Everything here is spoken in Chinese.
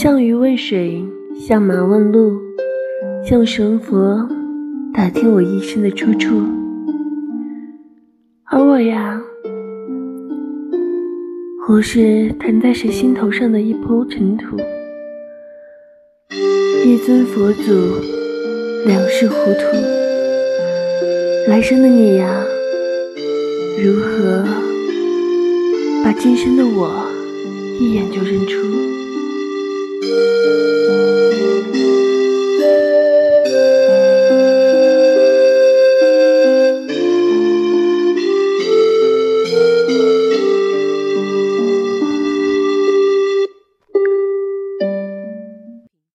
向鱼问水，向马问路，向神佛打听我一生的出处。而我呀，我是弹在谁心头上的一抔尘土。一尊佛祖，两世糊涂。来生的你呀，如何把今生的我一眼就认出？